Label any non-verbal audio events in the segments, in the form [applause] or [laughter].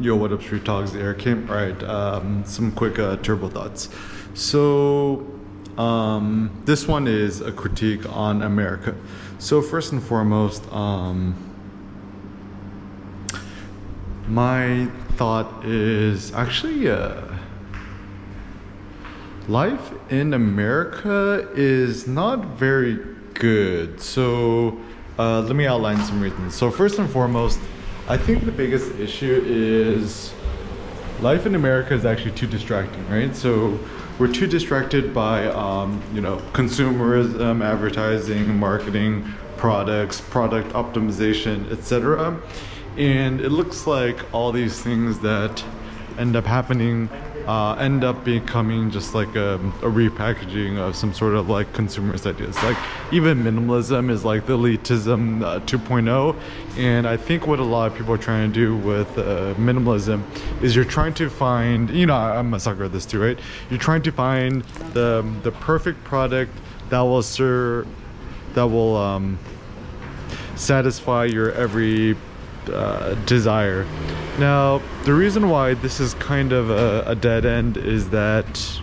Yo, what up, Street Talks? Eric Kim. All right, um, some quick uh, turbo thoughts. So, um, this one is a critique on America. So, first and foremost, um, my thought is actually uh, life in America is not very good. So, uh, let me outline some reasons. So, first and foremost, I think the biggest issue is life in America is actually too distracting, right? So we're too distracted by, um, you know, consumerism, advertising, marketing, products, product optimization, etc. And it looks like all these things that end up happening uh, end up becoming just like a, a, repackaging of some sort of like consumerist ideas. Like even minimalism is like the elitism uh, 2.0, and I think what a lot of people are trying to do with uh, minimalism is you're trying to find, you know, I'm a sucker at this too, right? You're trying to find the the perfect product that will serve, that will um, satisfy your every uh, desire. Now, the reason why this is kind of a, a dead end is that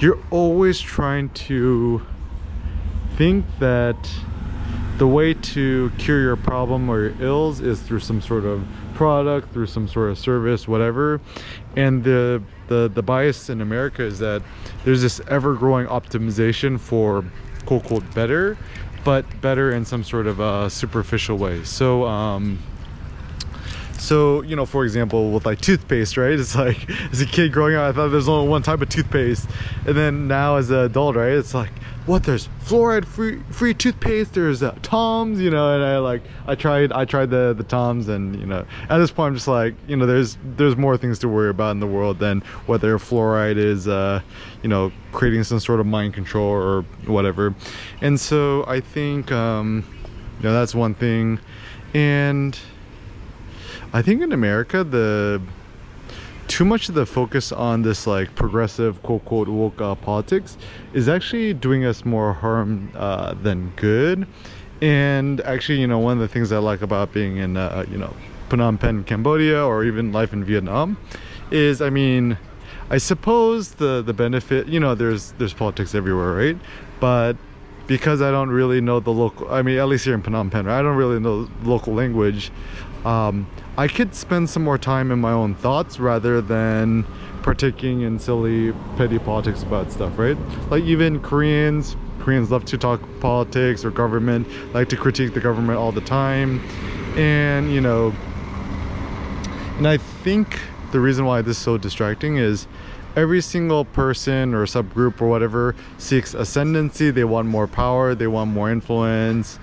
you're always trying to think that the way to cure your problem or your ills is through some sort of product through some sort of service whatever and the the the bias in america is that there's this ever-growing optimization for quote quote better but better in some sort of a superficial way. So, um, so you know, for example, with like toothpaste, right? It's like as a kid growing up, I thought there's only one type of toothpaste, and then now as an adult, right? It's like what? There's fluoride free free toothpaste. There's uh, Tom's, you know, and I like I tried I tried the the Tom's, and you know, at this point I'm just like, you know, there's there's more things to worry about in the world than whether fluoride is, uh, you know, creating some sort of mind control or whatever. And so I think, um, you know, that's one thing, and I think in America the too much of the focus on this like progressive quote quote woke uh, politics is actually doing us more harm uh, than good and actually you know one of the things i like about being in uh, you know phnom penh cambodia or even life in vietnam is i mean i suppose the the benefit you know there's there's politics everywhere right but because i don't really know the local i mean at least here in phnom penh right? i don't really know local language um, I could spend some more time in my own thoughts rather than partaking in silly petty politics about stuff right? Like even Koreans Koreans love to talk politics or government like to critique the government all the time. And you know and I think the reason why this is so distracting is every single person or subgroup or whatever seeks ascendancy. They want more power. They want more influence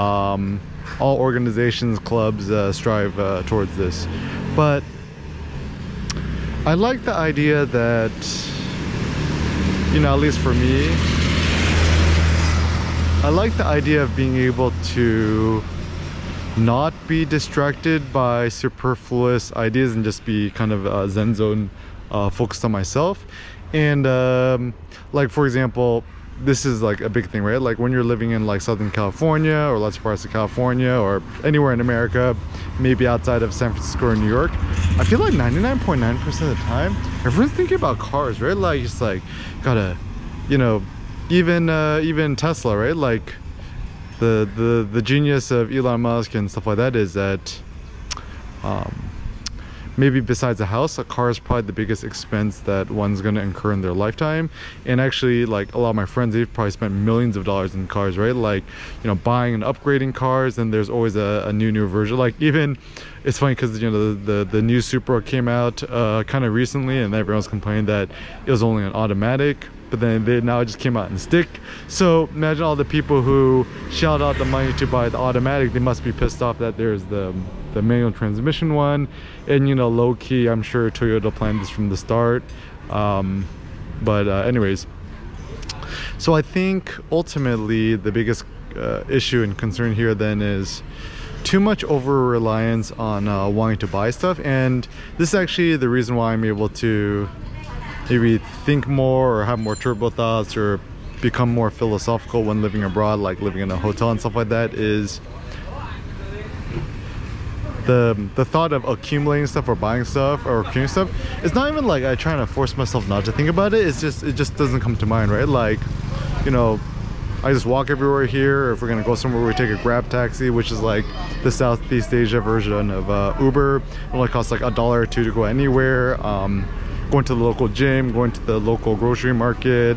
um, all organizations, clubs uh, strive uh, towards this. But I like the idea that, you know, at least for me, I like the idea of being able to not be distracted by superfluous ideas and just be kind of uh, zen zone uh, focused on myself and um, like for example this is like a big thing right? Like when you're living in like southern california or lots of parts of california or anywhere in america maybe outside of san francisco or new york i feel like 99.9 percent of the time everyone's thinking about cars right? Like just like gotta you know even uh even tesla right? Like the the the genius of elon musk and stuff like that is that um maybe besides a house a car is probably the biggest expense that one's going to incur in their lifetime. And actually like a lot of my friends they've probably spent millions of dollars in cars right? Like you know buying and upgrading cars and there's always a, a new new version. Like even it's funny because you know the, the, the new Supra came out uh, kind of recently and everyone's complaining that it was only an automatic but then they now just came out in stick. So imagine all the people who shelled out the money to buy the automatic they must be pissed off that there's the the manual transmission one. And you know low-key i'm sure toyota planned this from the start. Um, but uh, anyways. So i think ultimately the biggest uh, issue and concern here then is too much over reliance on uh, wanting to buy stuff. And this is actually the reason why i'm able to maybe think more or have more turbo thoughts or become more philosophical when living abroad like living in a hotel and stuff like that is the the thought of accumulating stuff or buying stuff or accumulating stuff it's not even like i trying to force myself not to think about it it's just it just doesn't come to mind right like you know I just walk everywhere here. Or if we're gonna go somewhere, we take a Grab taxi, which is like the Southeast Asia version of uh, Uber. It only costs like a dollar or two to go anywhere. Um, going to the local gym, going to the local grocery market,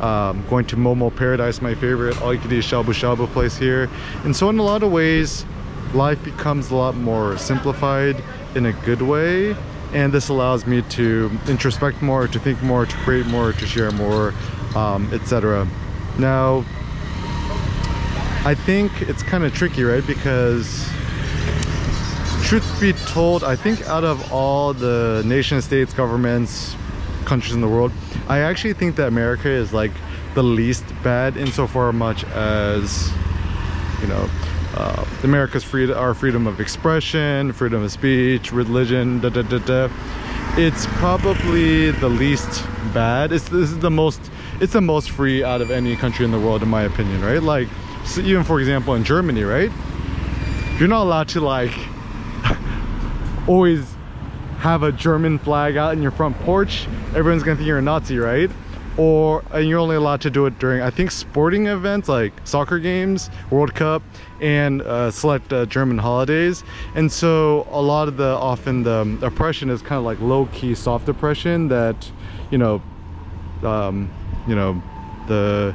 um, going to Momo Paradise, my favorite all you can eat shabu shabu place here. And so in a lot of ways, life becomes a lot more simplified in a good way and this allows me to introspect more to think more to create more to share more um, etc now i think it's kind of tricky right? Because truth be told i think out of all the nation states governments countries in the world i actually think that america is like the least bad insofar much as you know uh, America's freedom, our freedom of expression, freedom of speech, religion, da da da da. It's probably the least bad. It's this is the most. It's the most free out of any country in the world, in my opinion, right? Like, so even for example, in Germany, right? You're not allowed to like [laughs] always have a German flag out in your front porch. Everyone's gonna think you're a Nazi, right? Or and you're only allowed to do it during I think sporting events like soccer games, World Cup, and uh, select uh, German holidays. And so a lot of the often the oppression is kind of like low key soft oppression that you know, um, you know, the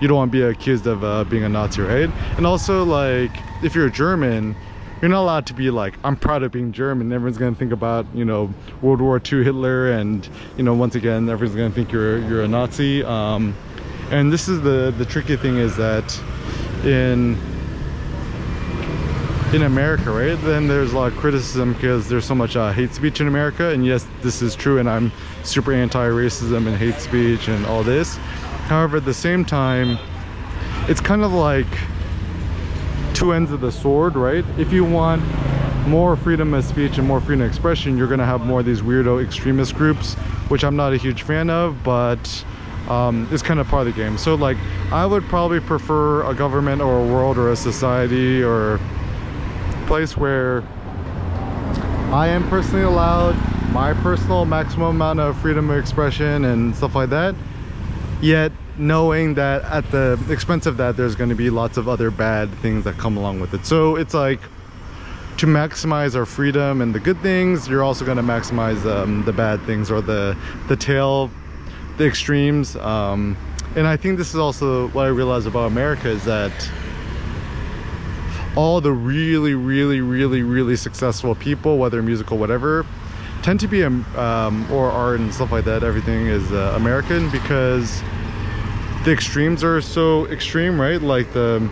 you don't want to be accused of uh, being a Nazi, right? And also like if you're a German you're not allowed to be like i'm proud of being german. Everyone's gonna think about you know world war ii hitler and you know once again everyone's gonna think you're you're a nazi. Um, and this is the the tricky thing is that in in america right then there's a lot of criticism because there's so much uh, hate speech in america. And yes this is true and i'm super anti-racism and hate speech and all this. However at the same time it's kind of like two ends of the sword, right? If you want more freedom of speech and more freedom of expression, you're gonna have more of these weirdo extremist groups, which I'm not a huge fan of, but um, it's kind of part of the game. So like, I would probably prefer a government or a world or a society or place where I am personally allowed my personal maximum amount of freedom of expression and stuff like that. Yet knowing that at the expense of that there's going to be lots of other bad things that come along with it. So it's like to maximize our freedom and the good things you're also going to maximize um, the bad things or the the tail the extremes um, and i think this is also what i realized about america is that all the really really really really successful people whether musical whatever tend to be um, or art and stuff like that everything is uh, american because the extremes are so extreme, right? Like the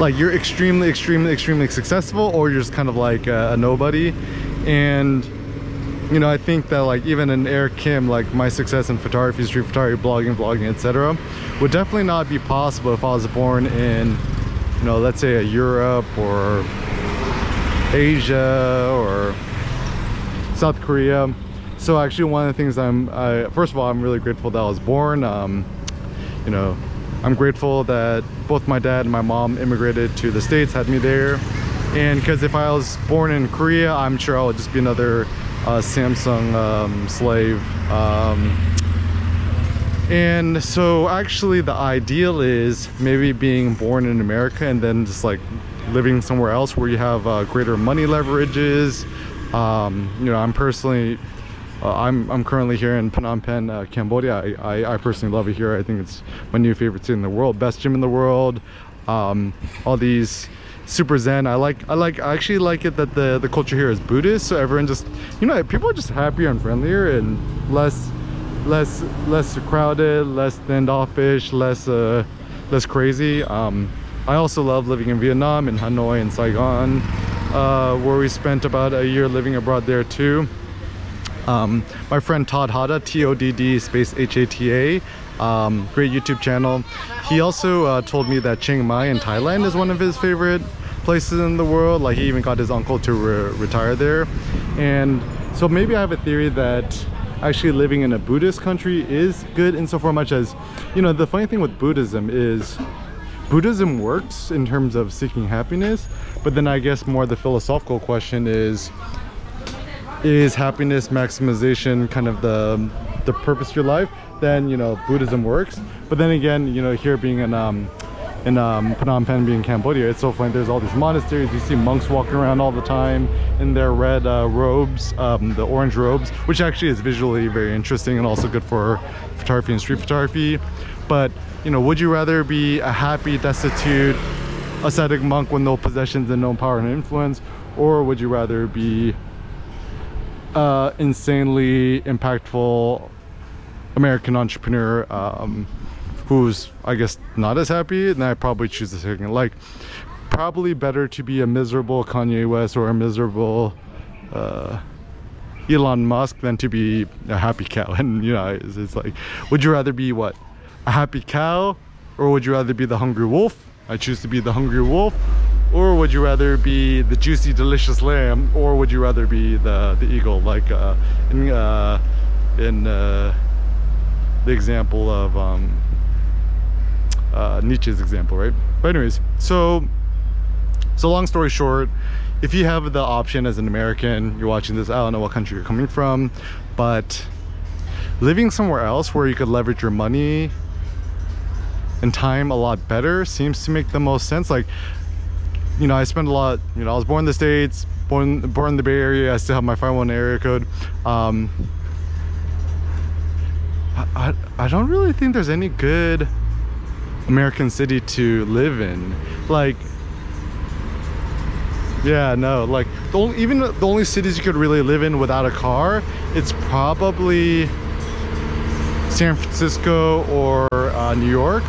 like you're extremely extremely extremely successful or you're just kind of like a, a, nobody and you know i think that like even in eric kim like my success in photography street photography blogging vlogging etc would definitely not be possible if i was born in you know let's say a europe or asia or South Korea. So actually one of the things I'm, I, first of all, I'm really grateful that I was born. Um, you know, I'm grateful that both my dad and my mom immigrated to the States, had me there. And because if I was born in Korea, I'm sure I would just be another uh, Samsung um, slave. Um, and so actually the ideal is maybe being born in America and then just like living somewhere else where you have uh, greater money leverages, um, you know i'm personally uh, I'm, I'm currently here in Phnom Penh, uh, Cambodia. I, I, I, personally love it here. I think it's my new favorite city in the world. Best gym in the world. Um, all these super zen. I like I like I actually like it that the the culture here is Buddhist. So everyone just you know people are just happier and friendlier and less less less crowded, less standoffish, less uh, less crazy. Um, I also love living in Vietnam, in Hanoi and Saigon uh, where we spent about a year living abroad there too. Um, my friend Todd Hata, T-O-D-D space H-A-T-A, um, great YouTube channel. He also uh, told me that Chiang Mai in Thailand is one of his favorite places in the world. Like he even got his uncle to re retire there. And so maybe I have a theory that actually living in a Buddhist country is good insofar much as, you know, the funny thing with Buddhism is Buddhism works in terms of seeking happiness, but then I guess more the philosophical question is is happiness maximization kind of the the purpose of your life? Then you know Buddhism works. But then again, you know here being an um, in um, Phnom Penh being Cambodia, it's so funny. There's all these monasteries. You see monks walking around all the time in their red uh, robes, um, the orange robes, which actually is visually very interesting and also good for photography and street photography. But you know, would you rather be a happy, destitute, ascetic monk with no possessions and no power and influence, or would you rather be uh, insanely impactful American entrepreneur? Um, who's I guess not as happy, And I probably choose the second. Like, probably better to be a miserable Kanye West or a miserable uh, Elon Musk than to be a happy cow. [laughs] And you know, it's, it's like, would you rather be what, a happy cow, or would you rather be the hungry wolf? I choose to be the hungry wolf. Or would you rather be the juicy, delicious lamb, or would you rather be the the eagle, like uh, in uh, in uh, the example of um, uh, Nietzsche's example, right? But anyways, so so long story short, if you have the option as an American, you're watching this, I don't know what country you're coming from, but living somewhere else where you could leverage your money and time a lot better seems to make the most sense. Like, you know, I spend a lot, you know, I was born in the States, born, born in the Bay Area, I still have my 501 area code. Um, I, I don't really think there's any good American city to live in. Like, yeah, no, like the only, even the only cities you could really live in without a car, it's probably San Francisco or uh, New York.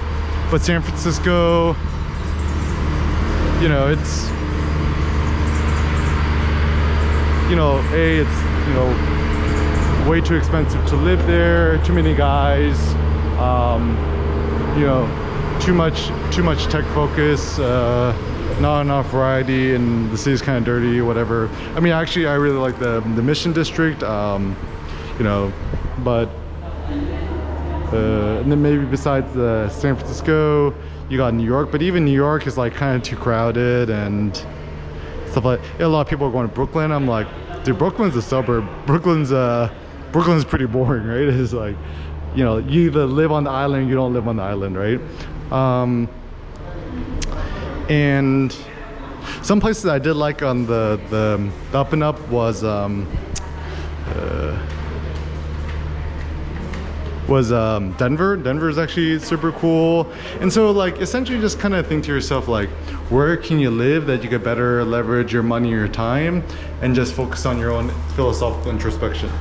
But San Francisco, you know, it's you know, a it's you know way too expensive to live there. Too many guys. Um, you know, too much too much tech focus uh, not enough variety and the city's kind of dirty whatever i mean actually i really like the the mission district um, you know but uh, and then maybe besides the san francisco you got new york but even new york is like kind of too crowded and stuff like a lot of people are going to brooklyn. I'm like dude brooklyn's a suburb. Brooklyn's uh brooklyn's pretty boring [laughs] right? It's like you know you either live on the island you don't live on the island right? Um, and some places I did like on the, the, the up and up was um, uh, was um, Denver. Denver is actually super cool. And so like essentially just kind of think to yourself like where can you live that you could better leverage your money or your time and just focus on your own philosophical introspection.